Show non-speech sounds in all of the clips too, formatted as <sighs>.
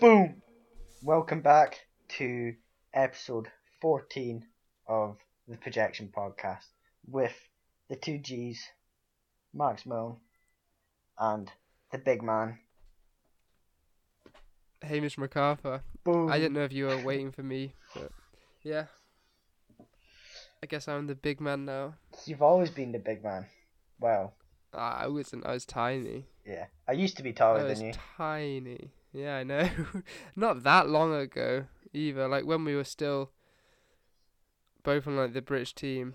Boom! Welcome back to episode 14 of the Projection Podcast with the two G's, Max Milne and the big man. Hamish McArthur. Boom! I didn't know if you were waiting for me, but yeah. I guess I'm the big man now. You've always been the big man. Well, Ah, I wasn't. I was tiny. yeah. I used to be taller was than you. tiny. Yeah, I know. <laughs> Not that long ago either. Like when we were still both on like the British team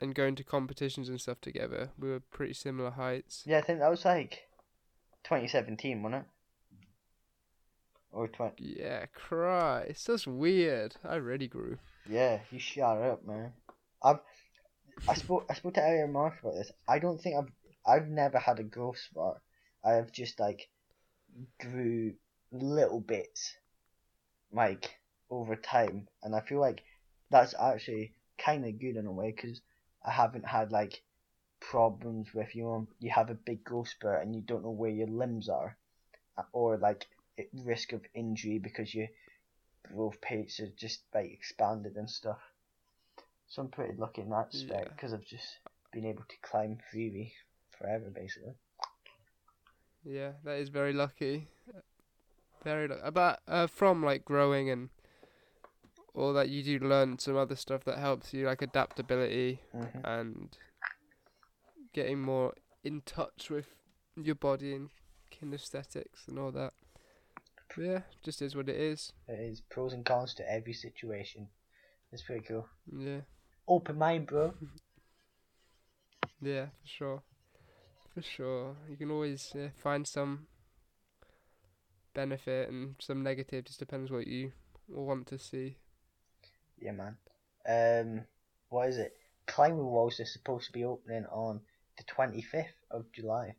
and going to competitions and stuff together. We were pretty similar heights. Yeah, I think that was like 2017, wasn't it? Or 20. Yeah, Christ, that's weird. I really grew. Yeah, you shut up, man. I've I spoke I spoke to Elliot Mark about this. I don't think I've I've never had a growth spurt. I have just like grew little bits, like over time, and I feel like that's actually kind of good in a way because I haven't had like problems with you know you have a big growth spurt and you don't know where your limbs are, uh, or like at risk of injury because your growth plates are just like expanded and stuff. So I'm pretty lucky in that respect Yeah. because I've just been able to climb freely forever basically. Yeah, that is very lucky. Very lucky. But uh, from like growing and all that, you do learn some other stuff that helps you, like adaptability hmm and getting more in touch with your body and kinesthetics and all that. But yeah, just is what it is. There is pros and cons to every situation. It's pretty cool. Yeah, Open mind, bro. <laughs> yeah, for sure, for sure. You can always yeah, find some benefit and some negative. Just depends what you want to see. Yeah, man. Um, what is it? Climbing walls is supposed to be opening on the 25th of July.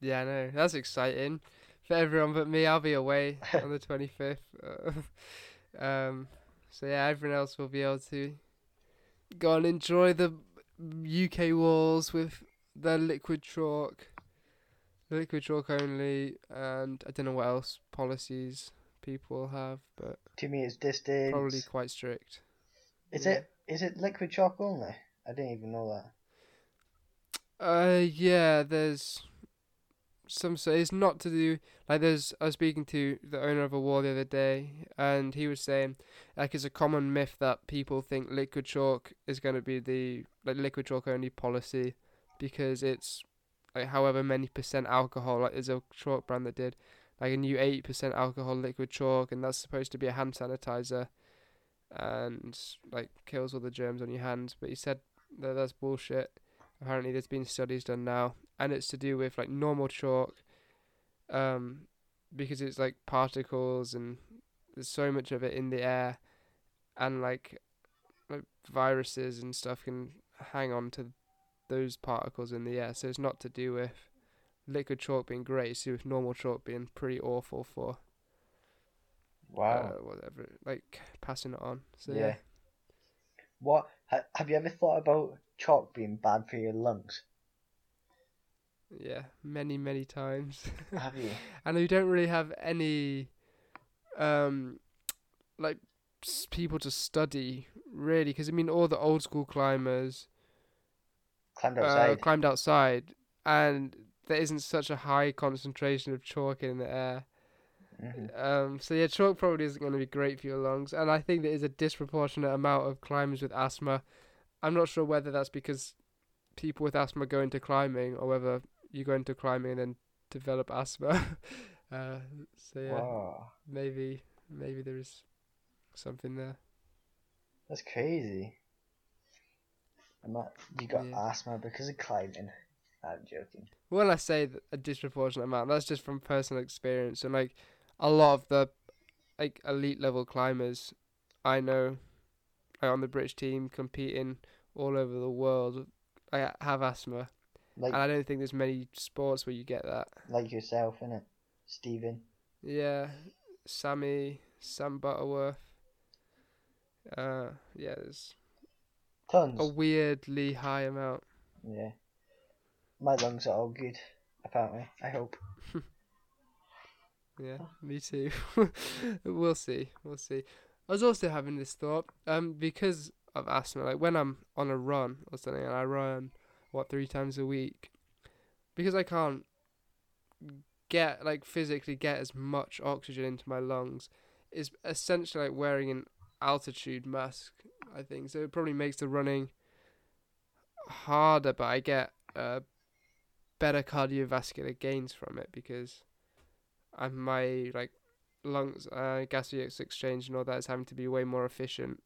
Yeah, I know. That's exciting for everyone but me. I'll be away on the <laughs> 25th. Uh, <laughs> um, so yeah, everyone else will be able to go and enjoy the UK walls with their liquid chalk, liquid chalk only, and I don't know what else policies people have, but Two meters distance. probably quite strict. Is yeah. it is it liquid chalk only? I didn't even know that. Uh, yeah, there's some. So it's not to do like there's. I was speaking to the owner of a wall the other day, and he was saying like it's a common myth that people think liquid chalk is going to be the like liquid chalk only policy because it's like however many percent alcohol. Like there's a chalk brand that did like a new eight percent alcohol liquid chalk, and that's supposed to be a hand sanitizer, and like kills all the germs on your hands. But he said that that's bullshit apparently there's been studies done now and it's to do with like normal chalk um because it's like particles and there's so much of it in the air and like like viruses and stuff can hang on to those particles in the air so it's not to do with liquid chalk being great it's to do with normal chalk being pretty awful for Wow. uh, whatever like passing it on so yeah. yeah What ha, have you ever thought about chalk being bad for your lungs? yeah many many times Have you? <laughs> and we don't really have any um like people to study really because i mean all the old school climbers Climbed uh, outside. climbed outside and there isn't such a high concentration of chalk in the air Mhm. um so yeah chalk probably isn't going to be great for your lungs and i think there is a disproportionate amount of climbers with asthma i'm not sure whether that's because people with asthma go into climbing or whether you go into climbing and then develop asthma <laughs> uh so yeah Wow. maybe maybe there is something there. That's crazy. I'm not, you got Yeah. asthma because of climbing. I'm joking. When I say a disproportionate amount, that's just from personal experience and like a lot of the like elite level climbers I know like, on the British team competing all over the world I have asthma. Like and I don't think there's many sports where you get that. like yourself, innit? Stephen. Yeah. Sammy, Sam Butterworth. Uh yeah, there's Tons. a weirdly high amount. Yeah. My lungs are all good, apparently. I hope. <laughs> Yeah, me too. <laughs> we'll see. We'll see. I was also having this thought, um, because of asthma, like when I'm on a run or something and I run what three times a week, because I can't get like physically get as much oxygen into my lungs, is essentially like wearing an altitude mask. I think so. It probably makes the running harder, but I get uh, better cardiovascular gains from it because and my like lungs, uh, gaseous exchange and all that is having to be way more efficient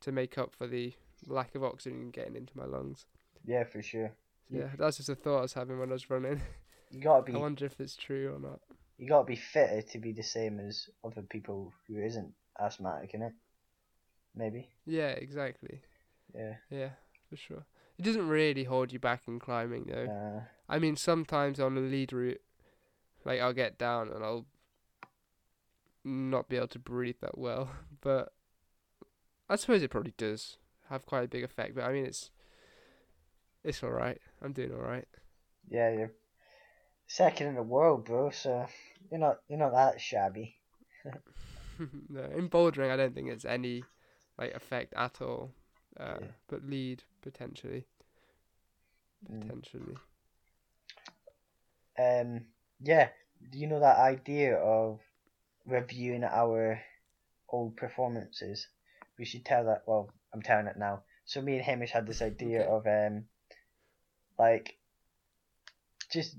to make up for the lack of oxygen getting into my lungs. Yeah, for sure. Yeah, that's just a thought I was having when I was running. <laughs> You gotta be I wonder if it's true or not. you gotta be fitter to be the same as other people who isn't asthmatic, innit? Maybe. Yeah, exactly. Yeah. Yeah, for sure. It doesn't really hold you back in climbing though. I mean, sometimes on a lead route, like I'll get down and I'll not be able to breathe that well, <laughs> but I suppose it probably does have quite a big effect. But I mean, it's it's all right. I'm doing all right. yeah, you're second in the world, bro. So you're not you're not that shabby. <laughs> <laughs> no, in bouldering, I don't think it's any like effect at all. Uh, Yeah. But lead potentially, Mm. potentially. Um, yeah. Do you know that idea of reviewing our old performances? We should tell that. Well, I'm telling it now. So me and Hamish had this <laughs> idea of um, like, just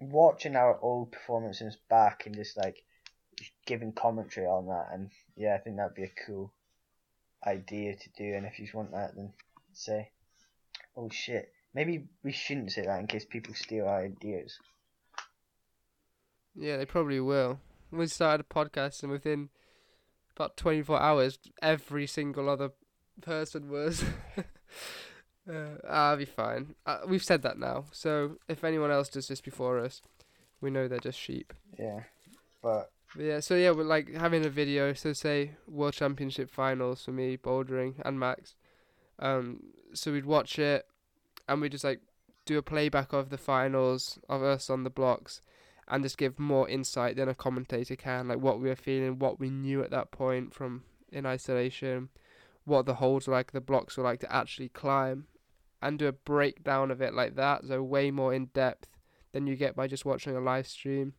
watching our old performances back and just like giving commentary on that. And yeah, I think that'd be a cool idea to do. And if you want that, then say, oh shit. Maybe we shouldn't say that in case people steal our ideas. Yeah, they probably will. We started a podcast, and within about 24 hours, every single other person was. <laughs> uh, I'll be fine. Uh, we've said that now. So if anyone else does this before us, we know they're just sheep. Yeah, but But yeah, so yeah, we're like having a video. So say World Championship finals for me, bouldering and Max. Um, so we'd watch it, and we just like do a playback of the finals of us on the blocks, and just give more insight than a commentator can, like what we were feeling, what we knew at that point from in isolation, what the holds were like, the blocks were like to actually climb, and do a breakdown of it like that. So way more in depth than you get by just watching a live stream.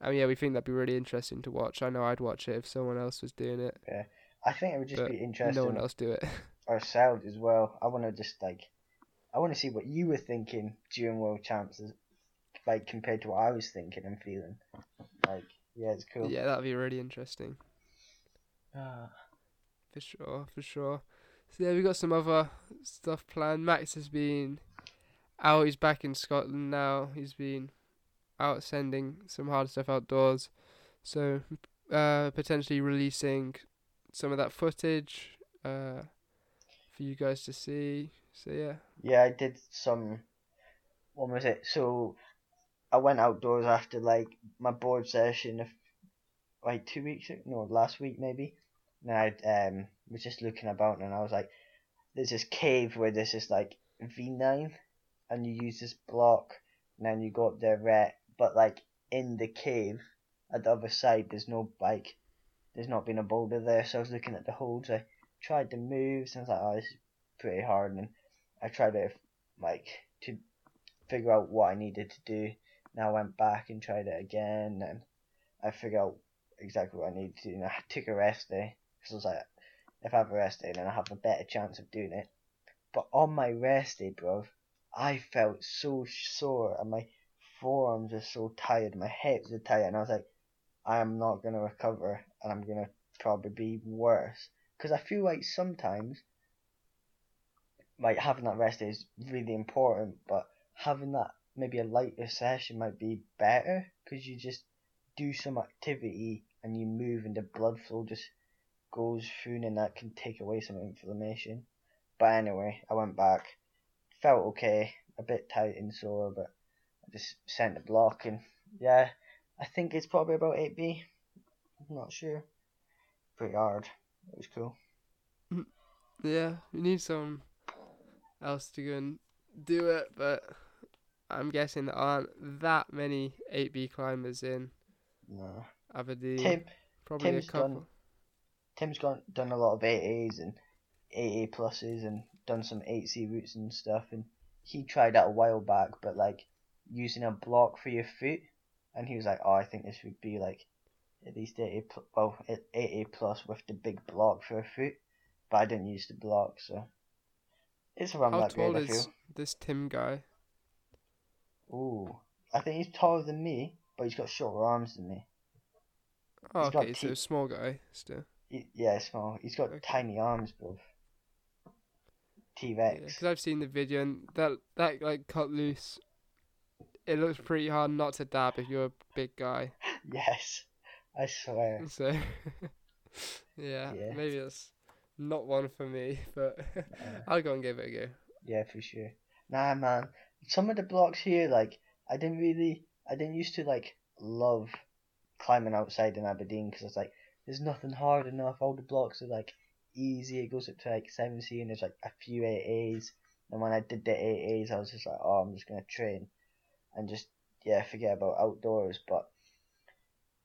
I mean, yeah, we think that'd be really interesting to watch. I know I'd watch it if someone else was doing it. Yeah, I think it would just be interesting No one else do it. Or <laughs> ourselves as well. I want to just like, I want to see what you were thinking during World Champs, as- like compared to what I was thinking and feeling. Like, yeah, it's cool. yeah, that'd be really interesting <sighs> Ah, for sure, for sure. So yeah, we got some other stuff planned. Max has been out. He's back in Scotland now. He's been out sending some hard stuff outdoors. So uh, potentially releasing some of that footage uh, for you guys to see. So yeah. yeah, I did some. What was it? So, I went outdoors after like my board session, of, like two weeks, ago- no, last week maybe. And I um was just looking about and I was like, there's this cave where this like V9, and you use this block, and then you go up there red, but like in the cave, at the other side, there's no like, there's not been a boulder there. So I was looking at the holds. I tried the moves, and I was like, oh, this is pretty hard, and I tried to like to figure out what I needed to do. Now I went back and tried it again, and I figured out exactly what I needed to do. And I <laughs> took a rest day because I was like, if I have a rest day, then I have a better chance of doing it. But on my rest day, bro, I felt so sore, and my forearms are so tired, my hips are tired, and I was like, I am not gonna recover, and I'm gonna probably be worse. Because I feel like sometimes like having that rest is really important, but having that maybe a lighter session might be better because you just do some activity and you move and the blood flow just goes through and that can take away some inflammation. But anyway, I went back, felt okay, a bit tight and sore, but just sent the block and yeah, I think it's probably about 8B. I'm not sure. Pretty hard. It was cool. Mm-hmm. Yeah, we need someone else to go and do it, but I'm guessing there aren't that many 8B climbers in No. Aberdeen. Tim probably Tim's a couple. done- Tim's gone done a lot of 8As and 8A pluses and done some 8C routes and stuff and he tried that a while back but like using a block for your foot and he was like, Oh I think this would be like at least 8A pl- well 8A plus with the big block for a foot. But I didn't use the block so it's around How that grade tall feel. is this Tim guy? Ooh. I think he's taller than me, but he's got shorter arms than me. Oh, He's okay, so small guy still. He, yeah, small. He's got Okay. tiny arms, bro. T Rex. because I've seen the video and that that like cut loose. It looks pretty hard not to dab if you're a big guy. <laughs> Yes, I swear. So <laughs> yeah, Yeah. maybe that's not one for me, but Uh, <laughs> I'll go and give it a go. yeah, for sure. Nah, man. Some of the blocks here, like, I didn't really, I didn't used to like love climbing outside in Aberdeen because it's like there's nothing hard enough. All the blocks are like easy. It goes up to like seven C and there's like a few 8As. And when I did the 8As, I was just like, oh, I'm just gonna train and just yeah, forget about outdoors. But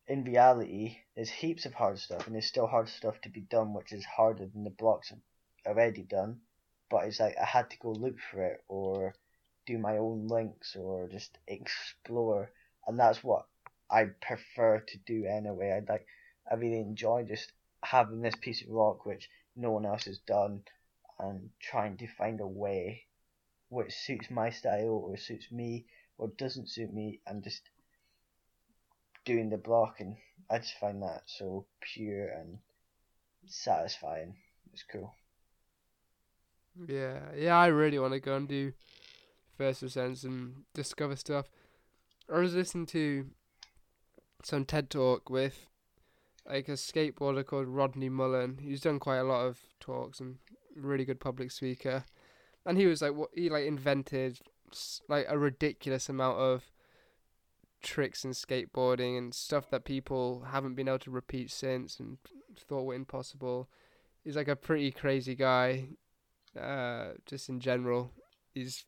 in reality, there's heaps of hard stuff, and there's still hard stuff to be done, which is harder than the blocks I've already done. But it's like I had to go look for it or do my own links or just explore, and that's what I prefer to do anyway. I like, I really enjoy just having this piece of rock which no one else has done, and trying to find a way which suits my style or suits me or doesn't suit me, and just doing the block, and I just find that so pure and satisfying. It's cool. Yeah, yeah, I really want to go and do first ascents and discover stuff. I was listening to some TED talk with like a skateboarder called Rodney Mullen. He's done quite a lot of talks and really good public speaker. And he was like, what he like invented like a ridiculous amount of tricks in skateboarding and stuff that people haven't been able to repeat since and thought were impossible. He's like a pretty crazy guy uh, just in general. He's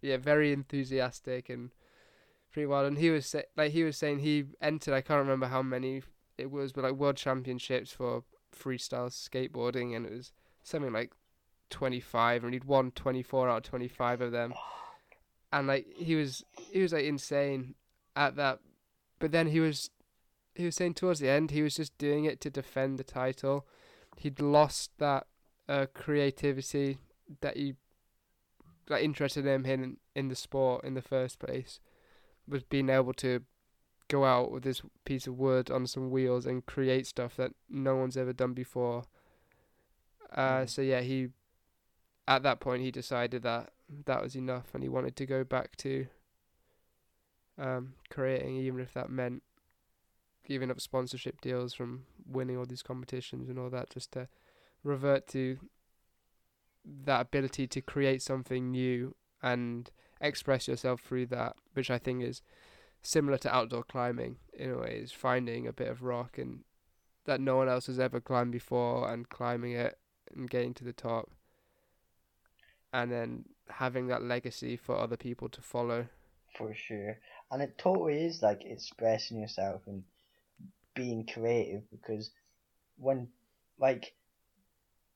yeah very enthusiastic and pretty wild. And he was say, like he was saying he entered. I can't remember how many it was, but like world championships for freestyle skateboarding, and it was something like twenty five, and he'd won twenty four out of twenty five of them. And like he was he was like insane at that, but then he was he was saying towards the end he was just doing it to defend the title. He'd lost that uh, creativity that he that interested him in in the sport in the first place was being able to go out with this piece of wood on some wheels and create stuff that no one's ever done before. Uh, Mm. so yeah, he at that point he decided that that was enough and he wanted to go back to um, creating, even if that meant giving up sponsorship deals from winning all these competitions and all that, just to revert to that ability to create something new and express yourself through that, which I think is similar to outdoor climbing in a way, is finding a bit of rock and that no one else has ever climbed before and climbing it and getting to the top. And then having that legacy for other people to follow. for sure. And it totally is like expressing yourself and being creative because when like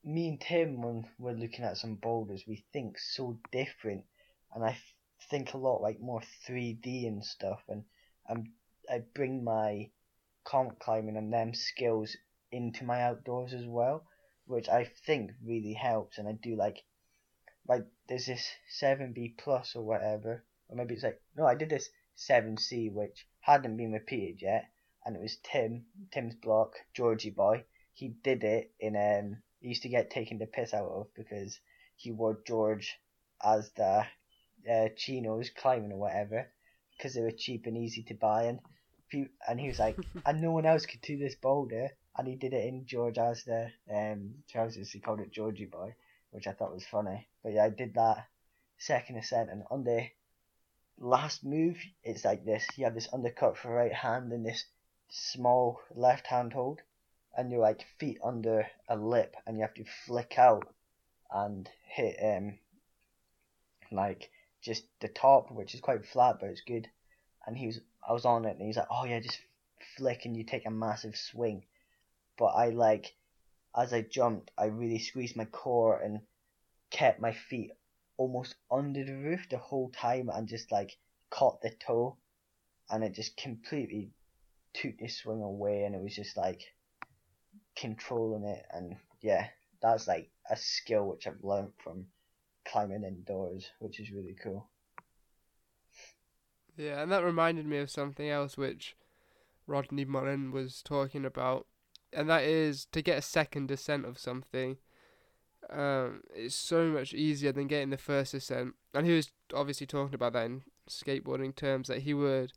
me and Tim when we're looking at some boulders we think so different and I think a lot like more 3D and stuff and I'm I bring my comp climbing and them skills into my outdoors as well which I think really helps and I do like like there's this 7B plus or whatever or maybe it's like no, I did this seven C which hadn't been repeated yet, and it was Tim, Tim's block, Georgie boy. He did it in um. He used to get taken the piss out of because he wore George at Asda uh, chinos climbing or whatever, because they were cheap and easy to buy, and few, and he was like, <laughs> and no one else could do this boulder, and he did it in George at Asda um trousers. He called it Georgie boy, which I thought was funny. But yeah, I did that second ascent, and on the last move, it's like this. You have this undercut for right hand and this small left hand hold, and you're like feet under a lip, and you have to flick out and hit um like just the top, which is quite flat, but it's good. And he was, I was on it, and he's like, "Oh yeah, just flick and you take a massive swing. But I like, as I jumped, I really squeezed my core and kept my feet almost under the roof the whole time and just like caught the toe. And it just completely took the swing away and it was just like controlling it. And yeah that's like a skill which I've learned from climbing indoors which is really cool. Yeah and that reminded me of something else which Rodney Mullen was talking about and that is to get a second descent of something um, it's so much easier than getting the first ascent. And he was obviously talking about that in skateboarding terms that he would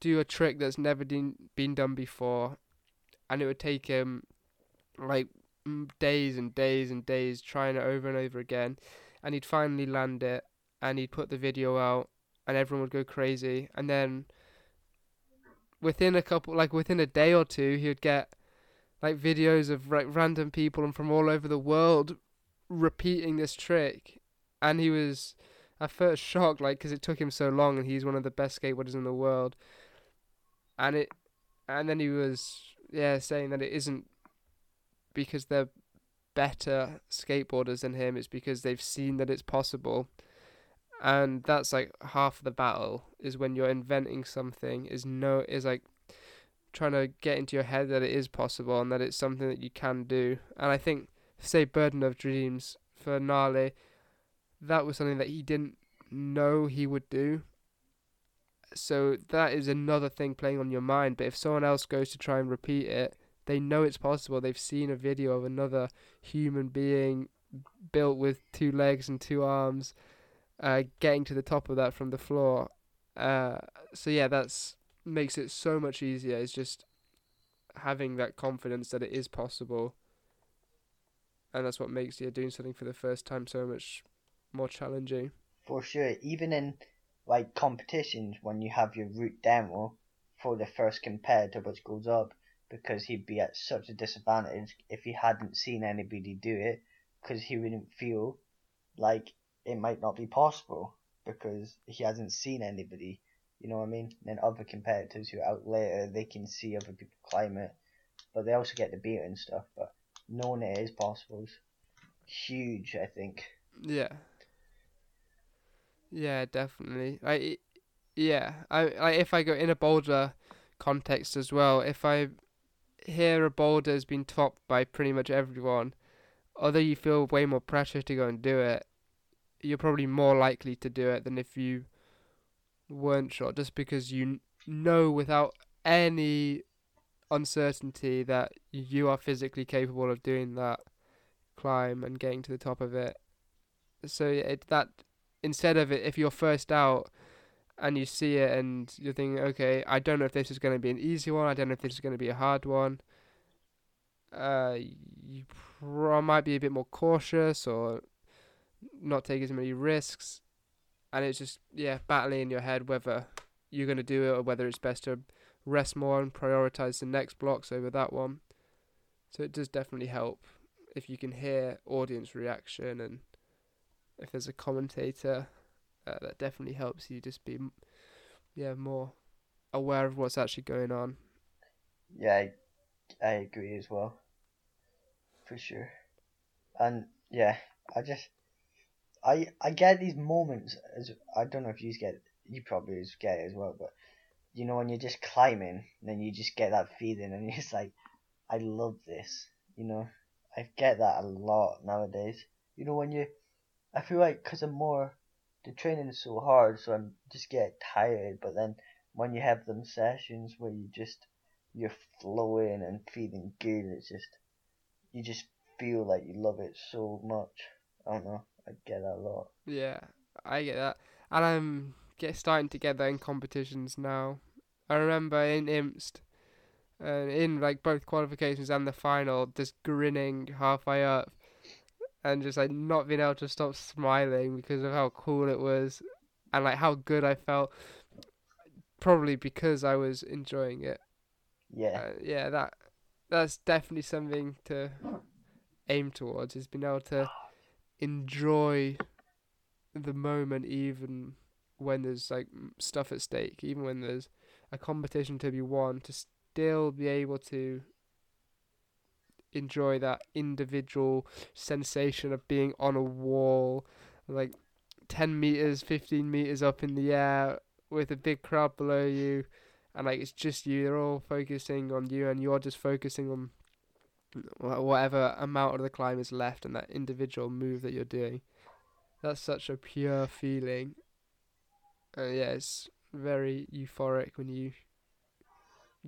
do a trick that's never been done before, and it would take him like days and days and days trying it over and over again, and he'd finally land it, and he'd put the video out, and everyone would go crazy, and then within a couple like within a day or two he would get like videos of like random people and from all over the world repeating this trick, and he was at first shocked, like because it took him so long, and he's one of the best skateboarders in the world, and it, and then he was yeah saying that it isn't because they're better skateboarders than him, it's because they've seen that it's possible. And that's like half the battle is when you're inventing something is no is like trying to get into your head that it is possible and that it's something that you can do. And I think say Burden of Dreams for Nalle, that was something that he didn't know he would do. So that is another thing playing on your mind. But if someone else goes to try and repeat it, they know it's possible. They've seen a video of another human being built with two legs and two arms uh, getting to the top of that from the floor. Uh, so yeah, that's makes it so much easier. It's just having that confidence that it is possible and that's what makes you doing something for the first time so much more challenging. For sure, even in like competitions when you have your route demo for the first competitor which goes up, because he'd be at such a disadvantage if he hadn't seen anybody do it, because he wouldn't feel like it might not be possible because he hasn't seen anybody. You know what I mean? And other competitors who are out later, they can see other people climb it, but they also get the beat and stuff. But knowing it is possible is huge. I think. Yeah. Yeah, definitely. I, yeah, I if I go in a boulder context as well. If I hear a boulder has been topped by pretty much everyone, although you feel way more pressure to go and do it, you're probably more likely to do it than if you weren't sure. Just because you know without any uncertainty that you are physically capable of doing that climb and getting to the top of it. So it that instead of it, if you're first out and you see it and you're thinking, okay, I don't know if this is going to be an easy one. I don't know if this is going to be a hard one. Uh, you pro- might be a bit more cautious or not take as many risks, and it's just yeah, battling in your head whether you're going to do it or whether it's best to rest more and prioritize the next blocks over that one. So it does definitely help if you can hear audience reaction and if there's a commentator, uh, that definitely helps you just be, yeah, more aware of what's actually going on. Yeah, I, I agree as well. For sure. And yeah, I just, I I get these moments as I don't know if you get you probably get it as well, but you know when you're just climbing, then you just get that feeling, and <laughs> you're like, I love this. You know, I get that a lot nowadays. You know when you, I feel like because I'm more, the training is so hard, so I'm just get tired. But then when you have them sessions where you just you're flowing and feeling good, it's just you just feel like you love it so much. I don't know. I get that a lot. Yeah, I get that, and I'm get starting to get that in competitions now. I remember in Imst, uh, in like both qualifications and the final, just grinning halfway up, and just like not being able to stop smiling because of how cool it was, and like how good I felt. Probably because I was enjoying it. Yeah. Uh, yeah, that that's definitely something to aim towards. Is being able to enjoy the moment even when there's like stuff at stake, even when there's a competition to be won, to still be able to enjoy that individual sensation of being on a wall, like 10 meters, 15 meters up in the air with a big crowd below you, and like it's just you. They're all focusing on you, and you're just focusing on whatever amount of the climb is left and that individual move that you're doing. That's such a pure feeling. Uh, yeah, it's very euphoric when you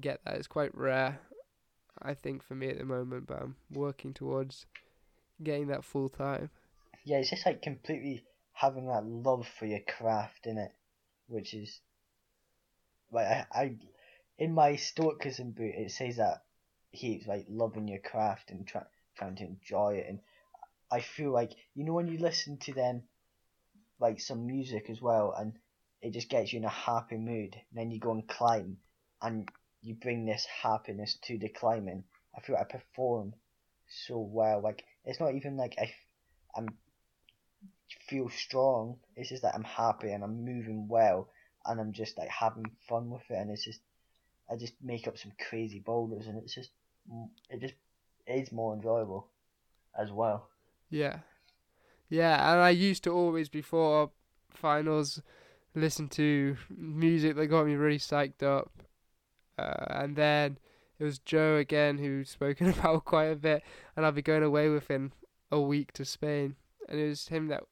get that. It's quite rare, I think, for me at the moment, but I'm working towards getting that full time. Yeah, it's just like completely having that love for your craft in it, which is like I, I in my stoicism book it says that he's like loving your craft and try, trying to enjoy it, and I feel like you know when you listen to them like some music as well, and it just gets you in a happy mood. And then you go and climb, and you bring this happiness to the climbing. I feel like I perform so well. Like it's not even like I, I'm feel strong. It's just that I'm happy and I'm moving well, and I'm just like having fun with it. And it's just I just make up some crazy boulders, and it's just it just is more enjoyable as well. Yeah. Yeah, and I used to always before finals listen to music that got me really psyched up. Uh, and then it was Joe again who's spoken <laughs> about quite a bit, and I'll be going away with him a week to Spain, and it was him that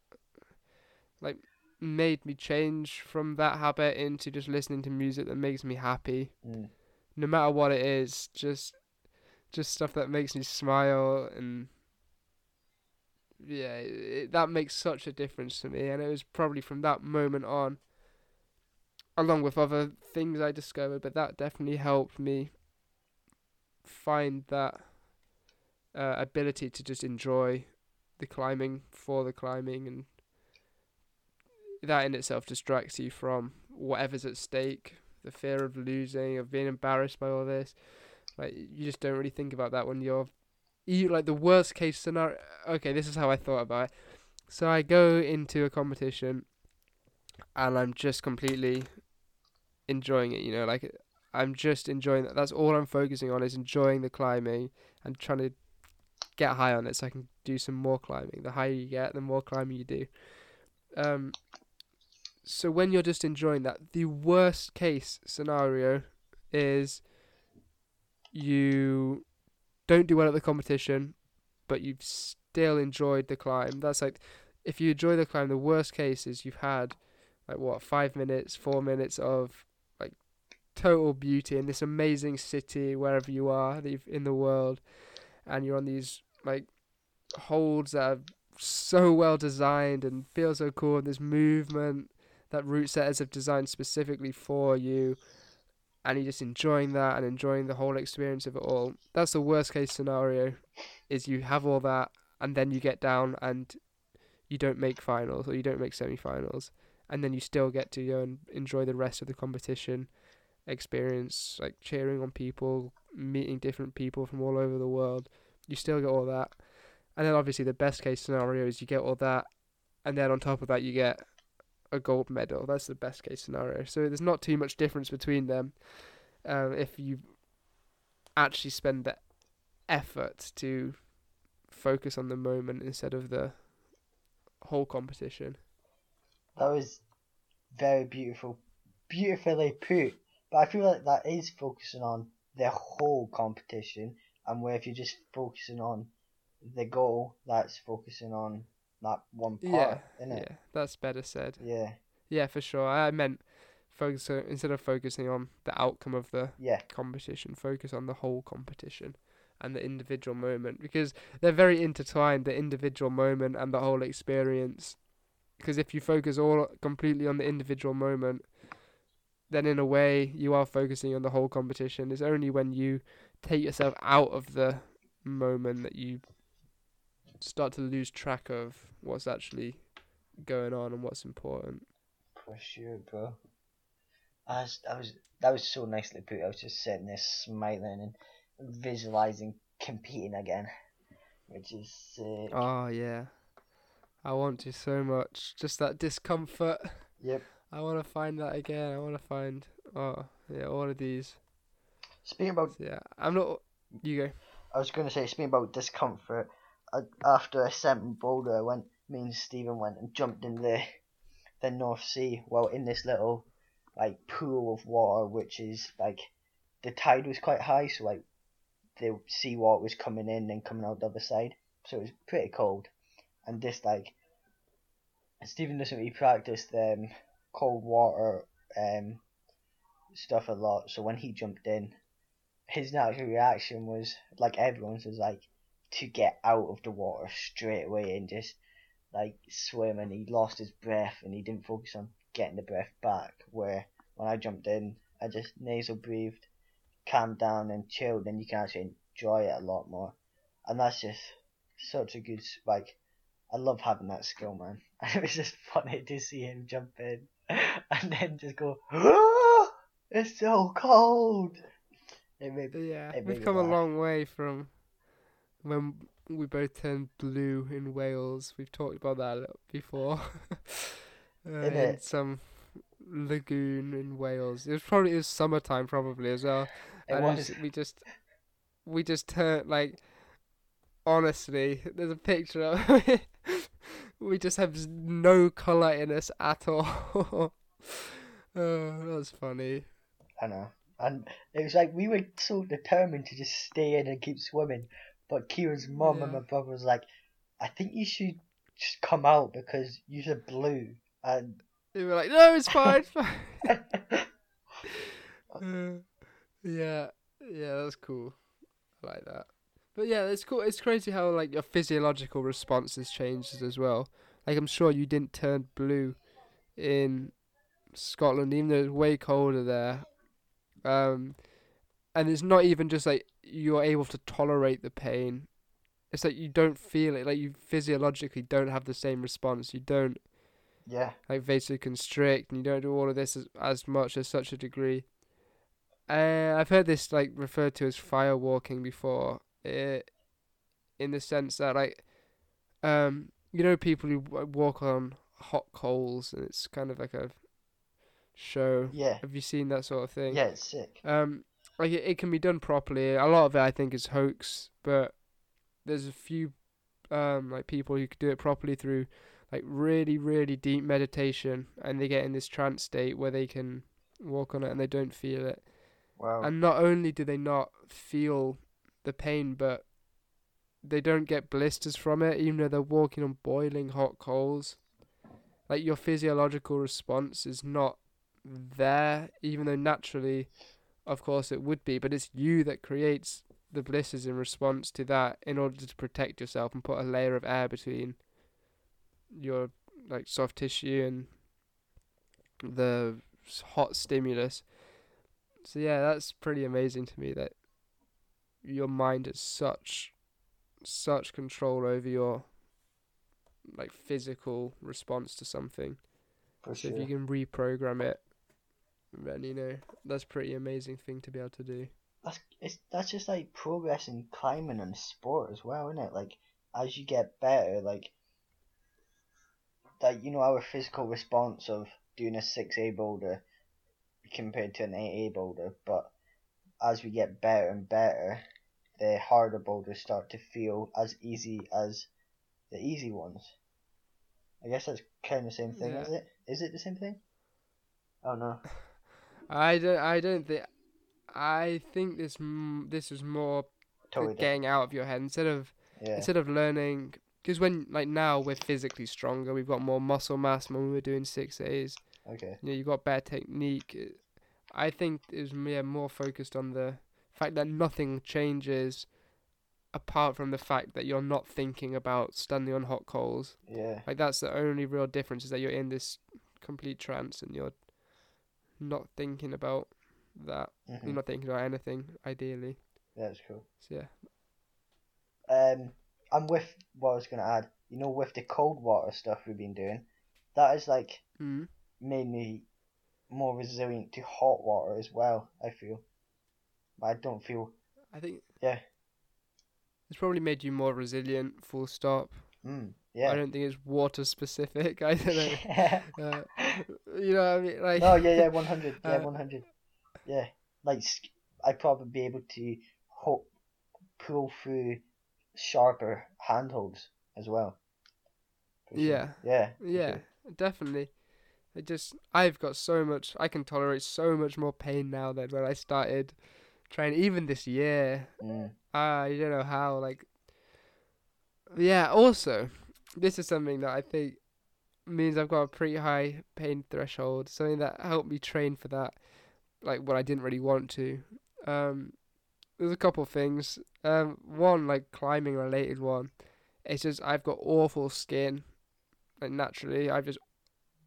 like made me change from that habit into just listening to music that makes me happy, Mm. no matter what it is, just just stuff that makes me smile and yeah, it, that makes such a difference to me, and it was probably from that moment on, along with other things I discovered, but that definitely helped me find that uh, ability to just enjoy the climbing for the climbing, and that in itself distracts you from whatever's at stake, the fear of losing, of being embarrassed by all this. Like you just don't really think about that when you're you like the worst case scenario. Okay, this is how I thought about it. So I go into a competition, and I'm just completely enjoying it. You know, like I'm just enjoying that. That's all I'm focusing on is enjoying the climbing and trying to get high on it, so I can do some more climbing. The higher you get, the more climbing you do. Um. So when you're just enjoying that, the worst case scenario is you don't do well at the competition, but you've still enjoyed the climb. That's like if you enjoy the climb, the worst case is you've had like what five minutes, four minutes of like total beauty in this amazing city wherever you are in the world, and you're on these like holds that are so well designed and feel so cool. And this movement that route setters have designed specifically for you and you're just enjoying that and enjoying the whole experience of it all. That's the worst case scenario is you have all that and then you get down and you don't make finals or you don't make semi-finals and then you still get to go and enjoy the rest of the competition experience like cheering on people meeting different people from all over the world you still get all that and then obviously the best case scenario is you get all that and then on top of that you get a gold medal. That's the best case scenario. So there's not too much difference between them um, if you actually spend the effort to focus on the moment instead of the whole competition. That was very beautiful, beautifully put. But I feel like that is focusing on the whole competition, and where if you're just focusing on the goal, that's focusing on that one Yeah, part, isn't yeah, that's better said. Yeah, Yeah, for sure. I meant focus instead of focusing on the outcome of the yeah, competition, focus on the whole competition and the individual moment because they're very intertwined, the individual moment and the whole experience. Because if you focus all completely on the individual moment, then in a way you are focusing on the whole competition. It's only when you take yourself out of the moment that you start to lose track of what's actually going on and what's important. for sure, bro. I was, I was, that was so nicely put. I was just sitting there smiling and visualizing competing again, which is sick. Oh yeah. I want to so much. Just that discomfort. Yep. <laughs> I want to find that again. I want to find oh yeah all of these. Speaking about, yeah, I'm not. You go. I was gonna say, speaking about discomfort. After I sent boulder, I went. Me and Stephen went and jumped in the the North Sea. Well, in this little like pool of water, which is like the tide was quite high, so like the seawater was coming in and coming out the other side, so it was pretty cold. And this like Stephen doesn't really practice the um, cold water um stuff a lot, so when he jumped in, his natural reaction was like everyone's was like to get out of the water straight away and just like swim and he lost his breath and he didn't focus on getting the breath back where when I jumped in I just nasal breathed, calmed down and chilled and you can actually enjoy it a lot more. And that's just such a good like I love having that skill man. <laughs> And it was just funny to see him jump in <laughs> and then just go "Ah, it's so cold. It made yeah, It made we've me come a long way from when we both turned blue in Wales. We've talked about that a little before. <laughs> uh, in some lagoon in Wales. It was probably it was summertime probably as well. It and was. we just we just turned like honestly, there's a picture of it. <laughs> we just have no colour in us at all. <laughs> oh, that was funny. I know. And it was like we were so determined to just stay in and keep swimming. But Kieran's mum and my brother was like, I think you should just come out because you're blue. And <laughs> They were like, no, it's fine. fine." <laughs> <laughs> Uh, yeah, yeah, that's cool. I like that. But yeah, it's cool. It's crazy how like your physiological responses changes as well. Like I'm sure you didn't turn blue in Scotland, even though it's way colder there. Um, and it's not even just like you're able to tolerate the pain. It's like you don't feel it. Like you physiologically don't have the same response. You don't yeah, like vasoconstrict and you don't do all of this as, as much as such a degree. Uh, I've heard this like referred to as fire walking before, uh, in the sense that like, um, you know, people who walk on hot coals and it's kind of like a show. yeah, Have you seen that sort of thing? yeah, it's sick. Um, like it, it can be done properly. A lot of it, I think, is hoax, but there's a few, um, like people who could do it properly through, like really, really deep meditation, and they get in this trance state where they can walk on it and they don't feel it. Wow. And not only do they not feel the pain, but they don't get blisters from it, even though they're walking on boiling hot coals. Like your physiological response is not there, even though naturally, of course, it would be. But it's you that creates the blisters in response to that in order to protect yourself and put a layer of air between your like soft tissue and the hot stimulus. So yeah, that's pretty amazing to me that your mind has such such control over your like physical response to something. So if you can reprogram it, then you know that's pretty amazing thing to be able to do. that's it's that's just like progress in climbing and sport as well, isn't it? Like as you get better, like that you know our physical response of doing a six A boulder compared to an eight A boulder, but as we get better and better, the harder boulders start to feel as easy as the easy ones. I guess that's kind of the same thing, Yeah. is it? Is it the same thing? Oh no. <laughs> I don't. I don't think. I think this. m- This is more Totally getting out of your head instead of Yeah. instead of learning. Because when like now we're physically stronger, we've got more muscle mass when we were doing six A's. Okay. you know, you got better technique. I think it was yeah, more focused on the fact that nothing changes apart from the fact that you're not thinking about standing on hot coals. Yeah. Like that's the only real difference is that you're in this complete trance and you're not thinking about that. hmm You're not thinking about anything, ideally. Yeah, That's cool. So yeah. um, I'm with what I was gonna add. You know, with the cold water stuff we've been doing, that has like Mm. made me more resilient to hot water as well. I feel, but I don't feel. I think Yeah. it's probably made you more resilient, full stop. Mm, I don't think it's water specific. <laughs> I don't know. yeah. <laughs> Uh, <laughs> you know what I mean? Like no, yeah, yeah, one hundred, <laughs> yeah, Uh, one hundred, yeah. Like, I'd probably be able to ho- pull through sharper handholds as well. Yeah. Yeah. Yeah, sure. definitely. I just I've got so much I can tolerate so much more pain now than when I started training even this year. Mm. I don't know how like Yeah, also this is something that I think means I've got a pretty high pain threshold, something that helped me train for that like what I didn't really want to. Um there's a couple things. Um one like climbing related one. It's just I've got awful skin. Like naturally, I've just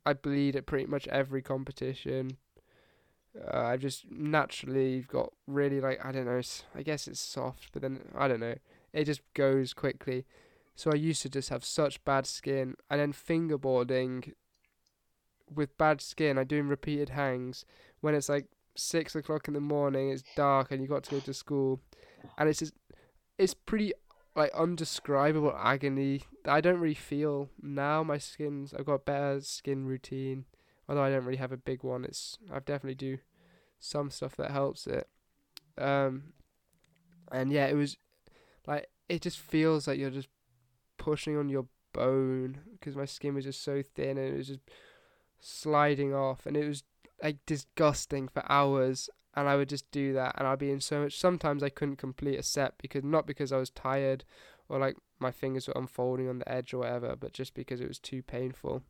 I bleed at pretty much every competition. Uh, I've just naturally got really like I don't know. I guess it's soft, but then I don't know. It just goes quickly. So I used to just have such bad skin, and then fingerboarding with bad skin. I'm doing repeated hangs when it's like six o'clock in the morning. It's dark, and you got to go to school, and it's just it's pretty like undescribable agony I don't really feel now. My skin's I've got a better skin routine, although I don't really have a big one. It's I've definitely do some stuff that helps it. Um, and yeah, it was like it just feels like you're just pushing on your bone because my skin was just so thin and it was just sliding off, and it was like disgusting for hours. And I would just do that, and I'd be in so much. Sometimes I couldn't complete a set because not because I was tired, or like my fingers were unfolding on the edge or whatever, but just because it was too painful.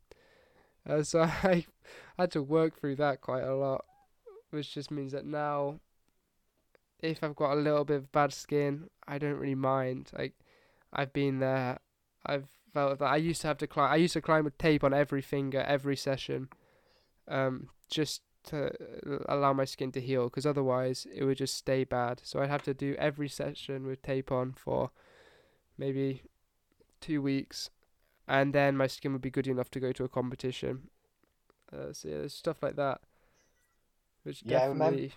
Uh, so <laughs> I had to work through that quite a lot, which just means that now, if I've got a little bit of bad skin, I don't really mind. Like, I've been there. I've felt that I used to have to climb. I used to climb with tape on every finger every session, um, just to allow my skin to heal. Because otherwise, it would just stay bad. So I'd have to do every session with tape on for maybe two weeks, and then my skin would be good enough to go to a competition. Uh, so yeah, there's stuff like that, which Yeah, definitely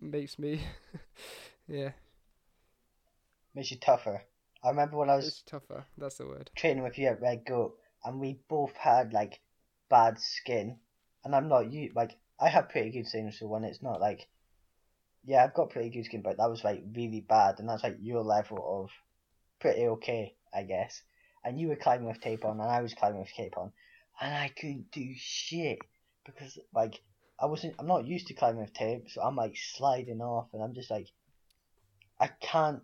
makes me, <laughs> yeah, Makes you tougher. I remember when I was it's tougher. That's the word. training with you at Red Goat, and we both had like bad skin, and I'm not you like I have pretty good skin, so when it's not like, yeah, I've got pretty good skin, but that was like really bad, and that's like your level of pretty okay, I guess. And you were climbing with tape on, and I was climbing with tape on, and I couldn't do shit because like I wasn't, I'm not used to climbing with tape, so I'm like sliding off, and I'm just like, I can't,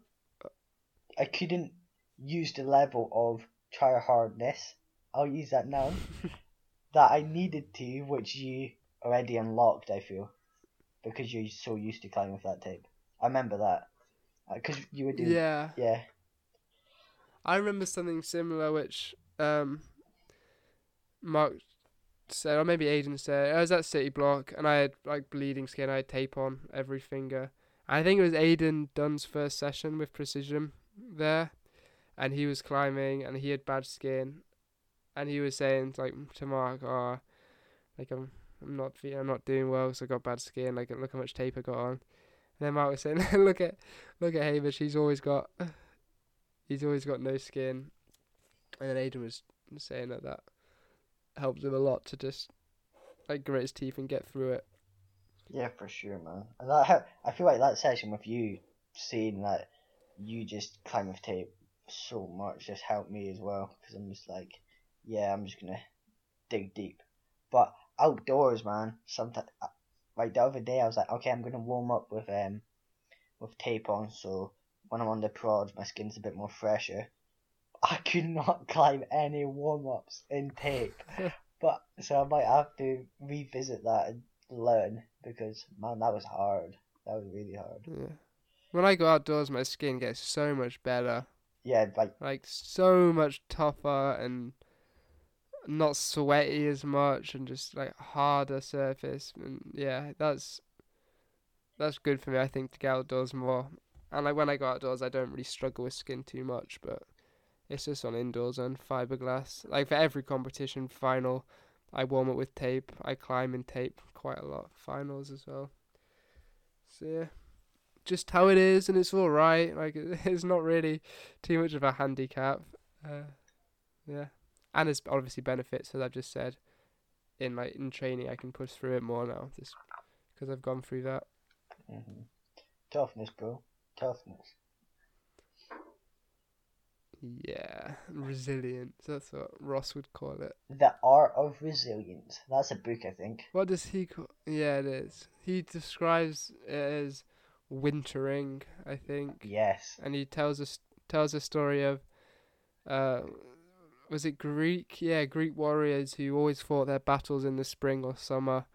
I couldn't use the level of try hardness. I'll use that now. <laughs> that I needed to, which you already unlocked. I feel because you're so used to climbing with that tape. I remember that because you were doing. Yeah, Yeah. I remember something similar, which um, Mark said, or maybe Aiden said. I was at City Block, and I had like bleeding skin. I had tape on every finger. I think it was Aiden Dunn's first session with Precision there, and he was climbing, and he had bad skin, and he was saying like to Mark, "Oh, like I'm, I'm not, I'm not doing well, because I got bad skin. Like look how much tape I got on." And then Mark was saying, <laughs> "Look at, look at Hamish. He's always got, he's always got no skin." And then Aiden was saying that that helped him a lot to just like grit his teeth and get through it. Yeah, for sure, man. And that ha- I feel like that session with you saying that you just climb with tape so much just helped me as well because I'm just like, yeah, I'm just gonna dig deep. But outdoors, man, sometimes like the other day I was like, okay, I'm gonna warm up with um with tape on, so when I'm on the prods, my skin's a bit more fresher. <laughs> I could not climb any warm ups in tape, <laughs> but so I might have to revisit that and learn because man, that was hard. That was really hard. Yeah. When I go outdoors, my skin gets so much better, Yeah, like like so much tougher and not sweaty as much, and just like harder surface. And yeah, that's that's good for me. I think to get outdoors more. And like when I go outdoors, I don't really struggle with skin too much, but it's just on indoors and fiberglass. Like for every competition final, I warm up with tape. I climb in tape quite a lot. Finals as well. So yeah, just how it is, and it's all right. Like <laughs> it's not really too much of a handicap. Uh, yeah, and there's obviously benefits as I've just said. In like in training, I can push through it more now, just because I've gone through that. hmm Toughness, bro. Toughness. Yeah, resilience. That's what Ross would call it. The Art of Resilience. That's a book, I think. What does he call? Yeah, it is. He describes it as wintering, I think, Yes. and he tells us tells a story of, uh, was it Greek? Yeah, Greek warriors who always fought their battles in the spring or summer,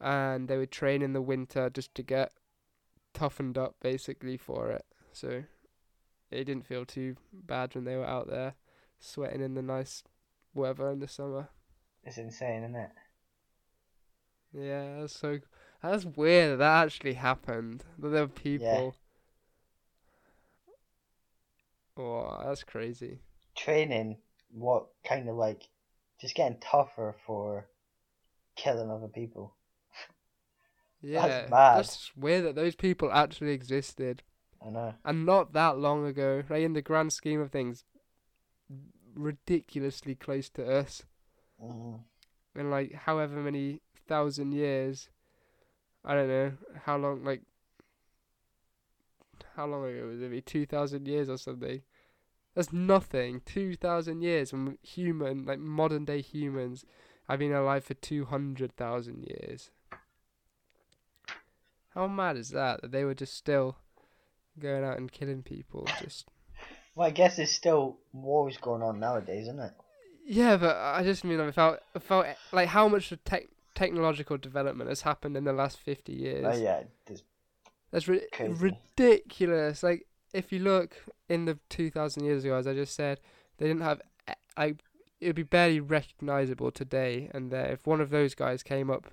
and they would train in the winter just to get toughened up, basically for it. So, it didn't feel too bad when they were out there, sweating in the nice weather in the summer. It's insane, isn't it? Yeah, that's so that's weird that actually happened. That there were people. Oh, that's crazy. Training, what kind of like, just getting tougher for killing other people. <laughs> Yeah, mad. that's weird that those people actually existed, I know. and not that long ago. Like in the grand scheme of things, ridiculously close to us. Mm. In like however many thousand years, I don't know how long. Like how long ago was it? Maybe two thousand years or something. That's nothing. Two thousand years when human, like modern day humans, have been alive for two hundred thousand years. How mad is that? That they were just still going out and killing people. Just Well, I guess there's still wars going on nowadays, isn't it? yeah, but I just mean I felt I felt like how much of tech technological development has happened in the last fifty years. Oh yeah, That's ri- ridiculous. Like if you look in the 2000 years ago, as I just said, they didn't have a- like it would be barely recognizable today. And uh, if one of those guys came up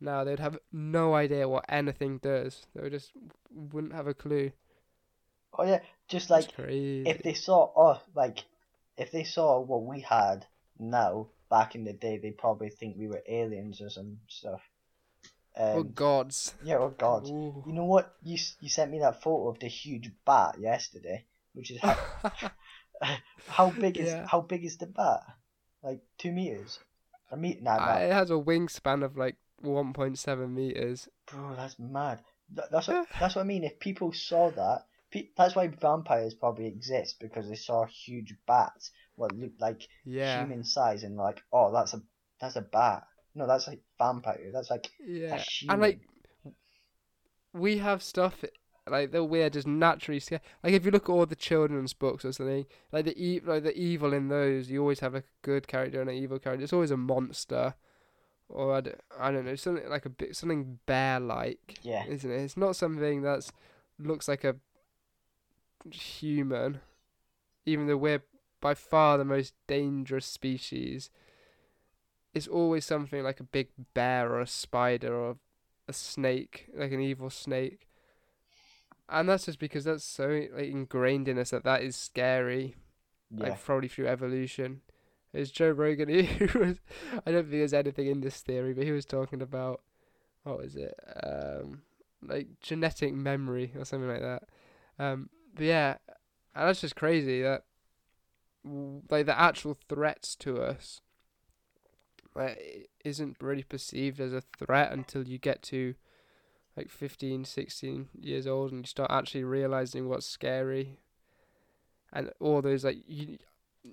now, they'd have no idea what anything does. They would just wouldn't have a clue. oh yeah, just like if they saw us, like if they saw what we had now back in the day, they'd probably think we were aliens or some stuff. Um, oh gods. yeah, oh god. Ooh. You know what? You you sent me that photo of the huge bat yesterday, which is how, <laughs> how big is Yeah. how big is the bat? Like two meters? A meter? Nah, nah. Uh, it has a wingspan of like 1.7 meters. Bro, that's mad. That's what, that's what I mean. If people saw that, pe- that's why vampires probably exist because they saw huge bats, what looked like Yeah. human size, and like, oh, that's a that's a bat. No, that's like vampire. That's like Yeah. a human. And like we have stuff like that we're just naturally scared. Like if you look at all the children's books or something, like the e- like the evil in those, you always have a good character and an evil character. It's always a monster, or I don't, I don't know something like a bit something bear like, yeah, isn't it? It's not something that's looks like a human, even though we're by far the most dangerous species. It's always something like a big bear or a spider or a snake, like an evil snake. And that's just because that's so like ingrained in us that that is scary, yeah. like probably through evolution. It's Joe Rogan <laughs> who was, I don't think there's anything in this theory, but he was talking about, what was it, um, like genetic memory or something like that. Um, but yeah, and that's just crazy that, like the actual threats to us, like i- isn't really perceived as a threat until you get to like 15 16 years old and you start actually realizing what's scary. And all those like you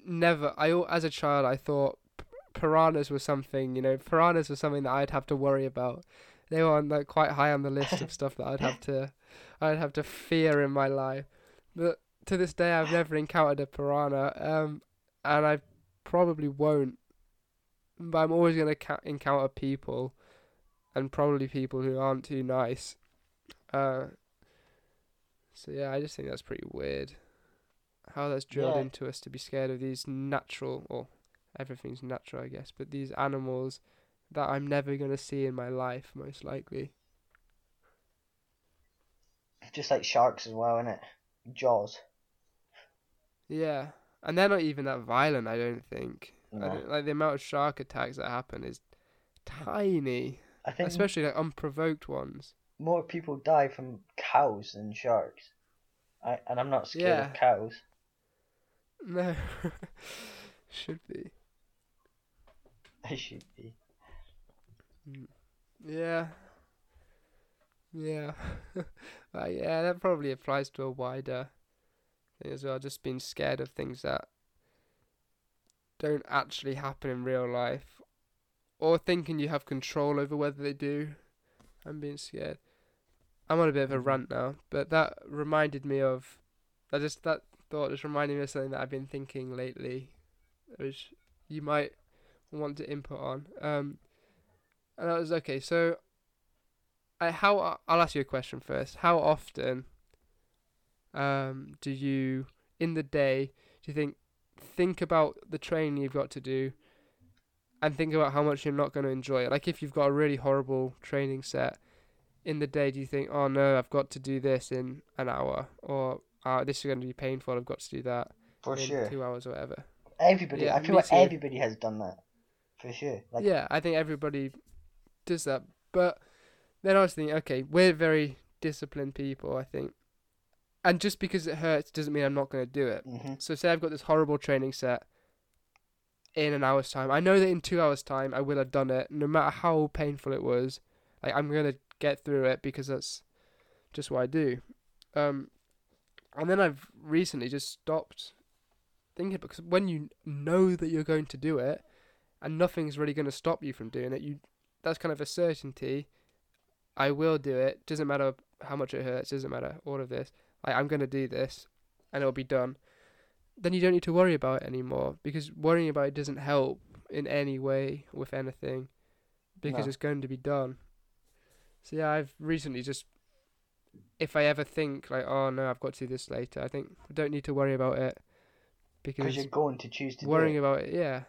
never i as a child i thought piranhas were something you know piranhas were something that i'd have to worry about. They were on like quite high on the list of stuff that i'd have to i'd have to fear in my life. But to this day i've never encountered a piranha um and i probably won't but i'm always going to ca- encounter people and probably people who aren't too nice. Uh, so yeah, I just think that's pretty weird. How that's drilled Yeah. into us to be scared of these natural, or everything's natural, I guess, but these animals that I'm never gonna see in my life, most likely. Just like sharks as well, innit? Jaws. Yeah, and they're not even that violent. I don't think. I don't, like the amount of shark attacks that happen is tiny, I think especially like unprovoked ones. more people die from cows than sharks. I and I'm not scared Yeah. of cows. No, <laughs> should be. I should be. Yeah. Yeah. <laughs> uh, yeah, that probably applies to a wider as well. Just being scared of things that don't actually happen in real life, or thinking you have control over whether they do, and being scared. I'm on a bit of a rant now, but that reminded me of. I just that thought just reminded me of something that I've been thinking lately, which you might want to input on. Um, and that was okay. So, I how I'll ask you a question first. How often, um, do you in the day do you think think about the training you've got to do, and think about how much you're not going to enjoy it? Like if you've got a really horrible training set in the day, do you think, oh no, I've got to do this in an hour, or oh, this is going to be painful, I've got to do that For in sure. two hours or whatever? Everybody, Yeah, I feel like too. everybody has done that. For sure. Like, yeah, I think everybody does that. But then I was thinking, okay, we're very disciplined people, I think. And just because it hurts doesn't mean I'm not going to do it. hmm So say I've got this horrible training set in an hour's time. I know that in two hours' time I will have done it, no matter how painful it was. Like I'm gonna get through it because that's just what I do. Um, and then I've recently just stopped thinking because when you know that you're going to do it, and nothing's really going to stop you from doing it, you that's kind of a certainty. I will do it. Doesn't matter how much it hurts. Doesn't matter all of this. Like I'm gonna do this, and it'll be done. Then you don't need to worry about it anymore because worrying about it doesn't help in any way with anything because No. it's going to be done. So yeah, I've recently just if I ever think like, oh no, I've got to do this later, I think I don't need to worry about it Because you're going to choose to worrying do it. about it, yeah,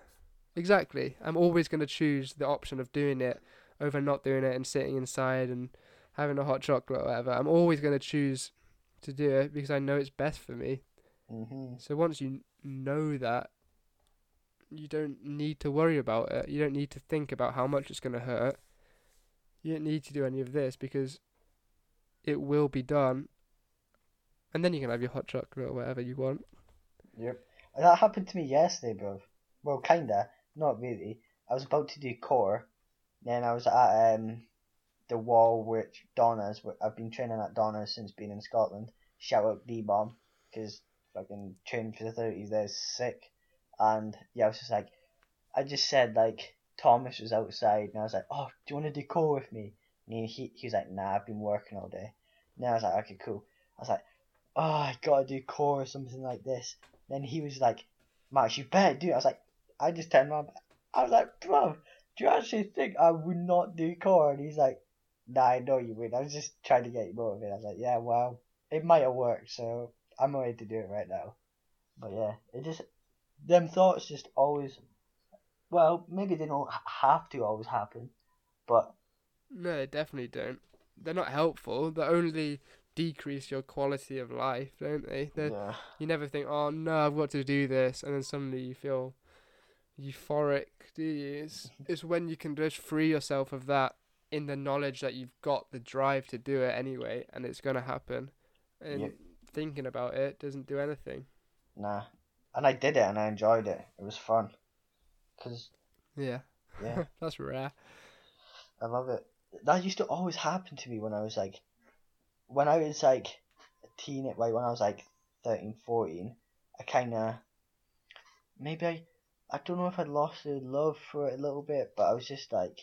exactly. I'm always going to choose the option of doing it over not doing it and sitting inside and having a hot chocolate or whatever. I'm always going to choose to do it because I know it's best for me. hmm So once you know that, you don't need to worry about it. You don't need to think about how much it's going to hurt. You don't need to do any of this because it will be done. And then you can have your hot chocolate or whatever you want. Yep. That happened to me yesterday, bro. Well, kinda. Not really. I was about to do core. Then I was at um the wall which Donna's. I've been training at Donna's since being in Scotland. Shout out D Bomb because fucking training for the thirties there is sick. And yeah, I was just like, I just said like Thomas was outside, and I was like, oh, do you want to do core with me? And he he, he was like, nah, I've been working all day. And I was like, okay, cool. I was like, oh, I gotta do core or something like this. Then he was like, Max, you better do it. I was like, I just turned around. I was like, bro, do you actually think I would not do core? And he's like, nah, I know you would. I was just trying to get you motivated. I was like, yeah, well, it might have worked, so I'm ready to do it right now. But yeah, it just, them thoughts just always, well, maybe they don't have to always happen, but No, they definitely don't. They're not helpful. They only decrease your quality of life, don't they? They're, yeah, You never think, oh no, I've got to do this, and then suddenly you feel euphoric, do you? It's, <laughs> it's when you can just free yourself of that in the knowledge that you've got the drive to do it anyway, and it's going to happen. And Yep. thinking about it doesn't do anything. nah. And I did it and I enjoyed it. It was fun. Because, Yeah, yeah. <laughs> that's rare. I love it. That used to always happen to me when I was like, when I was like a teen, like when I was like 13, 14, I kind of, maybe I, I don't know if I lost the love for it a little bit, but I was just like,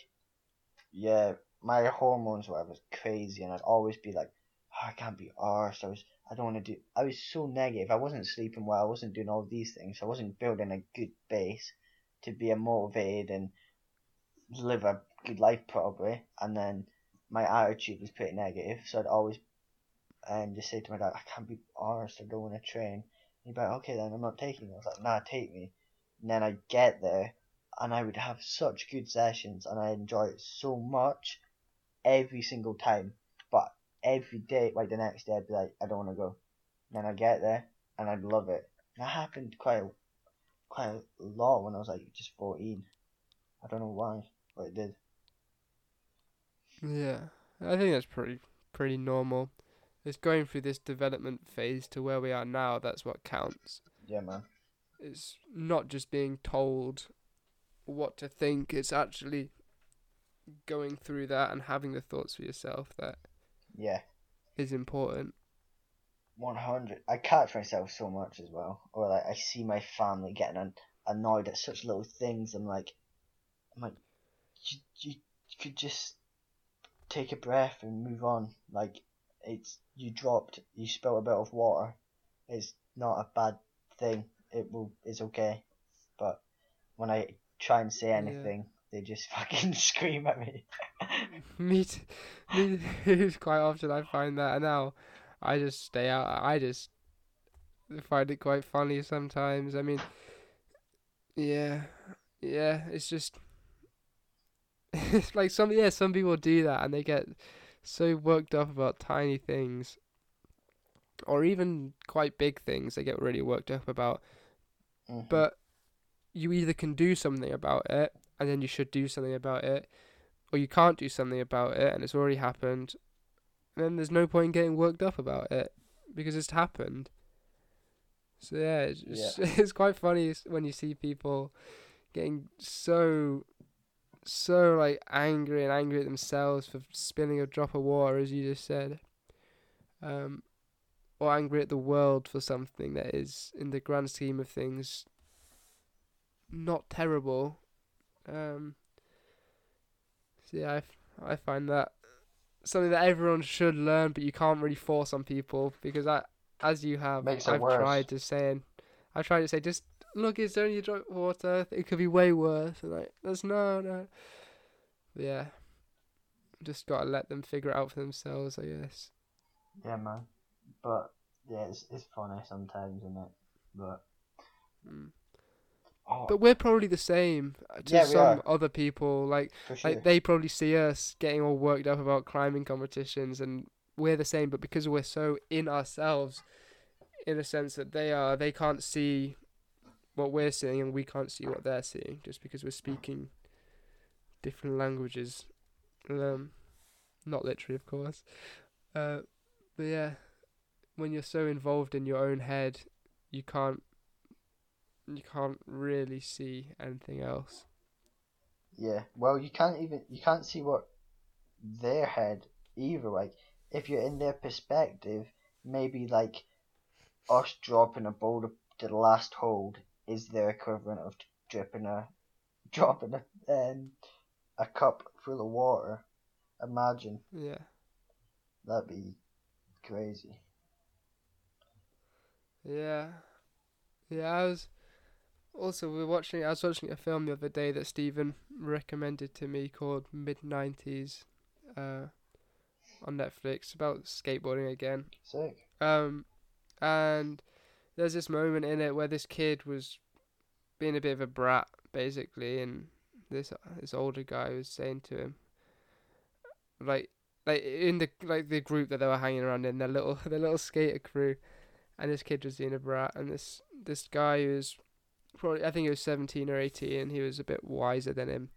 yeah, my hormones were I was crazy, and I'd always be like, oh, I can't be arsed. I was, I don't want to do. I was so negative. I wasn't sleeping well. I wasn't doing all these things. I wasn't building a good base to be a motivated and live a good life probably. And then my attitude was pretty negative, so I'd always um, just say to my dad, I can't be arsed. I don't want to train. He'd be like, okay then, I'm not taking you. I was like, nah, take me. And then I'd get there, and I would have such good sessions, and I enjoy it so much every single time. But every day, like the next day, I'd be like, I don't want to go. And then I'd get there, and I'd love it. And that happened quite a, quite a lot when I was like just 14. I don't know why, but it did. Yeah, I think that's pretty pretty normal. It's going through this development phase to where we are now. That's what counts. Yeah, man. It's not just being told what to think. It's actually going through that and having the thoughts for yourself that Yeah. is important. 100. I catch myself so much as well. Or like I see my family getting an- annoyed at such little things. I'm like, I'm like, you, you could just take a breath and move on. Like it's you dropped, you spilled a bit of water. It's not a bad thing. It will. It's okay. But when I try and say anything, they just <laughs> fucking scream at me. <laughs> me, t- me too, <laughs> quite often I find that and now I just stay out. I just find it quite funny sometimes. I mean, yeah, yeah, it's just it's like some yeah some people do that and they get so worked up about tiny things or even quite big things they get really worked up about Mhm. but you either can do something about it and then you should do something about it or you can't do something about it and it's already happened and then there's no point in getting worked up about it because it's happened. So yeah it's, just, <laughs> it's quite funny when you see people getting so so like angry and angry at themselves for spilling a drop of water as you just said um or angry at the world for something that is in the grand scheme of things not terrible um so yeah I, f- I find that something that everyone should learn but you can't really force on people because I as you have Makes I've tried to say and I've tried to say just look it's only a drop of water it could be way worse and like there's no no But yeah just gotta let them figure it out for themselves I guess Yeah, man. But yeah, it's it's funny sometimes, isn't it? But Mm. Oh, But we're probably the same uh, to Yeah, some other people. Like, sure. like they probably see us getting all worked up about climbing competitions, and we're the same. But because we're so in ourselves, in a sense that they are, they can't see what we're seeing, and we can't see what they're seeing, just because we're speaking different languages. Um, not literally, of course. Uh, but yeah, when you're so involved in your own head, you can't. You can't really see anything else. Yeah, well, you can't even you can't see what their head either. Like, if you're in their perspective, maybe like us dropping a boulder to the last hold is their equivalent of dripping a <laughs> dropping a um, a cup full of water. Imagine Yeah. that'd be crazy. Yeah. Yeah, I was also we were watching I was watching a film the other day that Stephen recommended to me called Mid nineties uh on Netflix about skateboarding again. Sick. Um and there's this moment in it where this kid was being a bit of a brat basically and this this older guy was saying to him like like in the like the group that they were hanging around in their little <laughs> their little skater crew and this kid was being a brat and this this guy who was probably I think he was 17 or 18 and he was a bit wiser than him.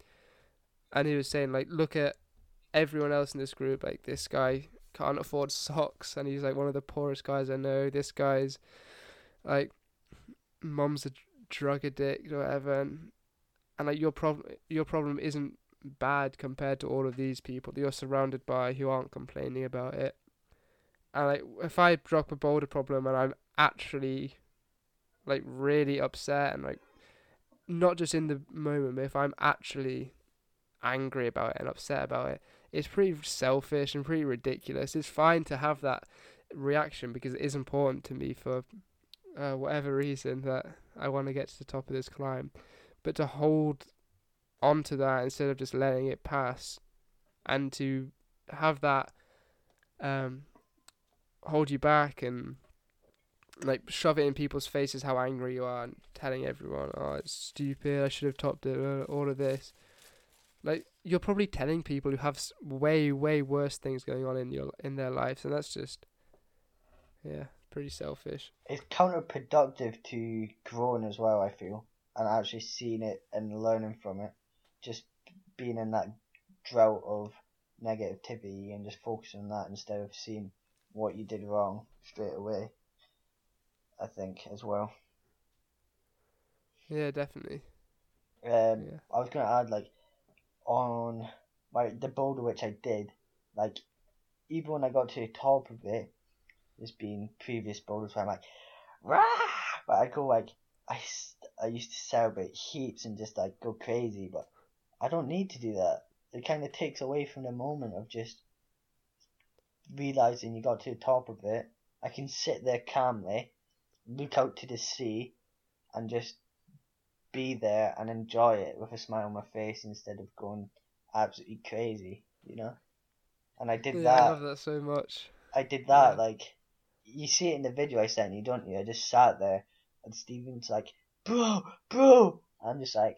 And he was saying like look at everyone else in this group like this guy can't afford socks and he's like one of the poorest guys I know this guy's like mom's a drug addict or whatever and, and like your problem your problem isn't bad compared to all of these people that you're surrounded by who aren't complaining about it. And like if I drop a boulder problem and I'm actually like really upset and like not just in the moment, but if I'm actually angry about it and upset about it, it's pretty selfish and pretty ridiculous. It's fine to have that reaction because it is important to me for uh, whatever reason that I want to get to the top of this climb. But to hold onto that instead of just letting it pass and to have that um hold you back and like shove it in people's faces how angry you are and telling everyone, oh, it's stupid, I should have topped it, uh, all of this. Like you're probably telling people who have way way worse things going on in your in their lives, and that's just yeah, pretty selfish. It's counterproductive to growing as well. I feel and actually seeing it and learning from it. Just being in that drought of negativity and just focusing on that instead of seeing what you did wrong straight away. I think as well. Yeah, definitely. Um, Yeah. I was gonna add like on my the boulder which I did, like even when I got to the top of it, there's been previous boulders where I'm like, rah! But I go like, I, I used to celebrate heaps and just like go crazy, but I don't need to do that. It kind of takes away from the moment of just realizing you got to the top of it. I can sit there calmly, look out to the sea, and just be there and enjoy it with a smile on my face instead of going absolutely crazy, you know? And I did yeah, that. I love that so much. I did that, Yeah. like, you see it in the video I sent you, don't you? I just sat there, and Steven's like, bro, bro! I'm just like,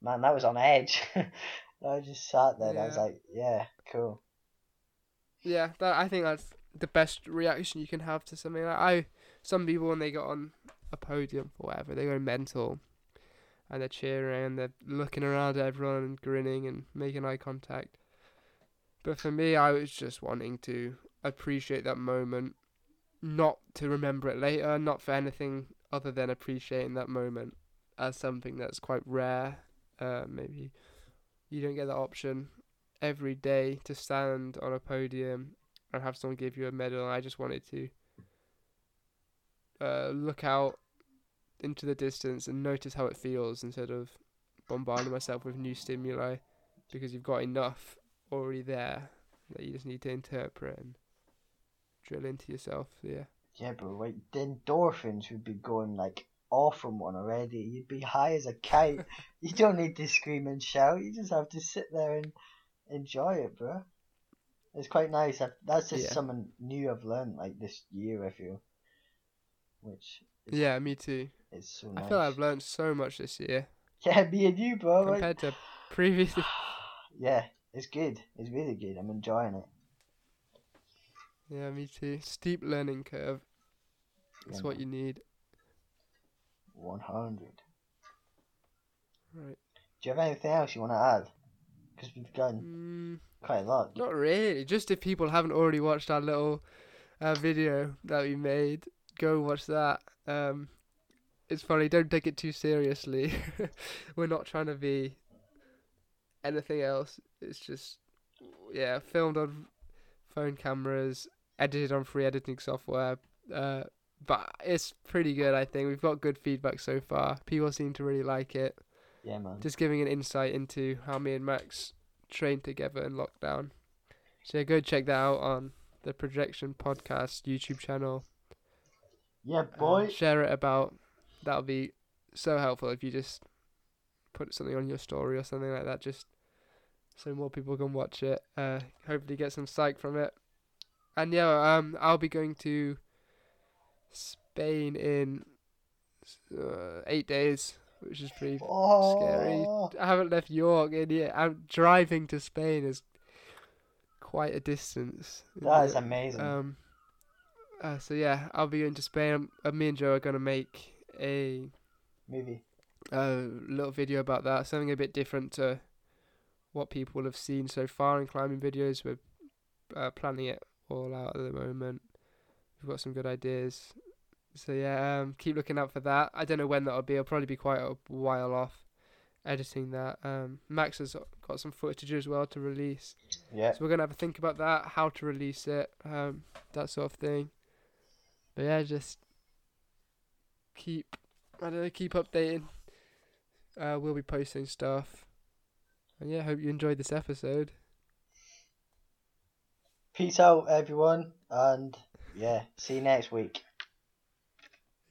man, that was on edge. <laughs> I just sat there, and I was like, yeah, cool. Yeah, that I think that's the best reaction you can have to something like I. Some people when they get on a podium or whatever, they go mental, and they're cheering and they're looking around at everyone and grinning and making eye contact. But for me, I was just wanting to appreciate that moment, not to remember it later, not for anything other than appreciating that moment as something that's quite rare. Uh, maybe you don't get that option every day to stand on a podium and have someone give you a medal. I just wanted to uh, look out into the distance and notice how it feels instead of bombarding myself with new stimuli because you've got enough already there that you just need to interpret and drill into yourself. Yeah. Yeah, bro, like, the endorphins would be going, like, off from one already. You'd be high as a kite. <laughs> you don't need to scream and shout, you just have to sit there and enjoy it, bro. It's quite nice. I, that's just Yeah. something new I've learned, like, this year, I feel. Which is, Yeah, me too. is so nice. I feel I've learned so much this year <laughs> Yeah, me and you, bro. like- compared to previous. <sighs> <laughs> yeah, it's good. It's really good. I'm enjoying it. yeah, me too. Steep learning curve. That's Yeah, what you need. 100. Right. Do you have anything else you want to add? Because we've done Mm, quite a lot. not really. Just if people haven't already watched our little uh, video that we made, go watch that. Um, it's funny. Don't take it too seriously. <laughs> We're not trying to be anything else. It's just yeah, filmed on phone cameras, edited on free editing software. Uh, but it's pretty good. I think we've got good feedback so far. People seem to really like it. Yeah, man. just giving an insight into how me and Max trained together in lockdown. So yeah, go check that out on the Projection Podcast YouTube channel. Yeah, Uh, boy. share it about. That'll be so helpful if you just put something on your story or something like that, just so more people can watch it. Uh, hopefully get some psych from it. And yeah, um, I'll be going to Spain in uh, eight days, which is pretty scary. Oh, I haven't left York in yet I'm driving to Spain is quite a distance. that is it? amazing. Um uh, so yeah, I'll be going to Spain. Uh, me and Joe are gonna make a Movie. a little video about that. Something a bit different to what people have seen so far in climbing videos. We're uh, planning it all out at the moment. We've got some good ideas. So yeah, um, keep looking out for that. I don't know when that'll be. I'll probably be quite a while off editing that. Um, Max has got some footage as well to release. Yeah. So we're gonna have a think about that, how to release it, um, that sort of thing. But yeah, just keep I don't know, keep updating. Uh, we'll be posting stuff. And yeah, hope you enjoyed this episode. Peace out, everyone. And yeah, see you next week.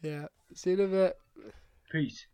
Yeah. See you in a bit. Peace.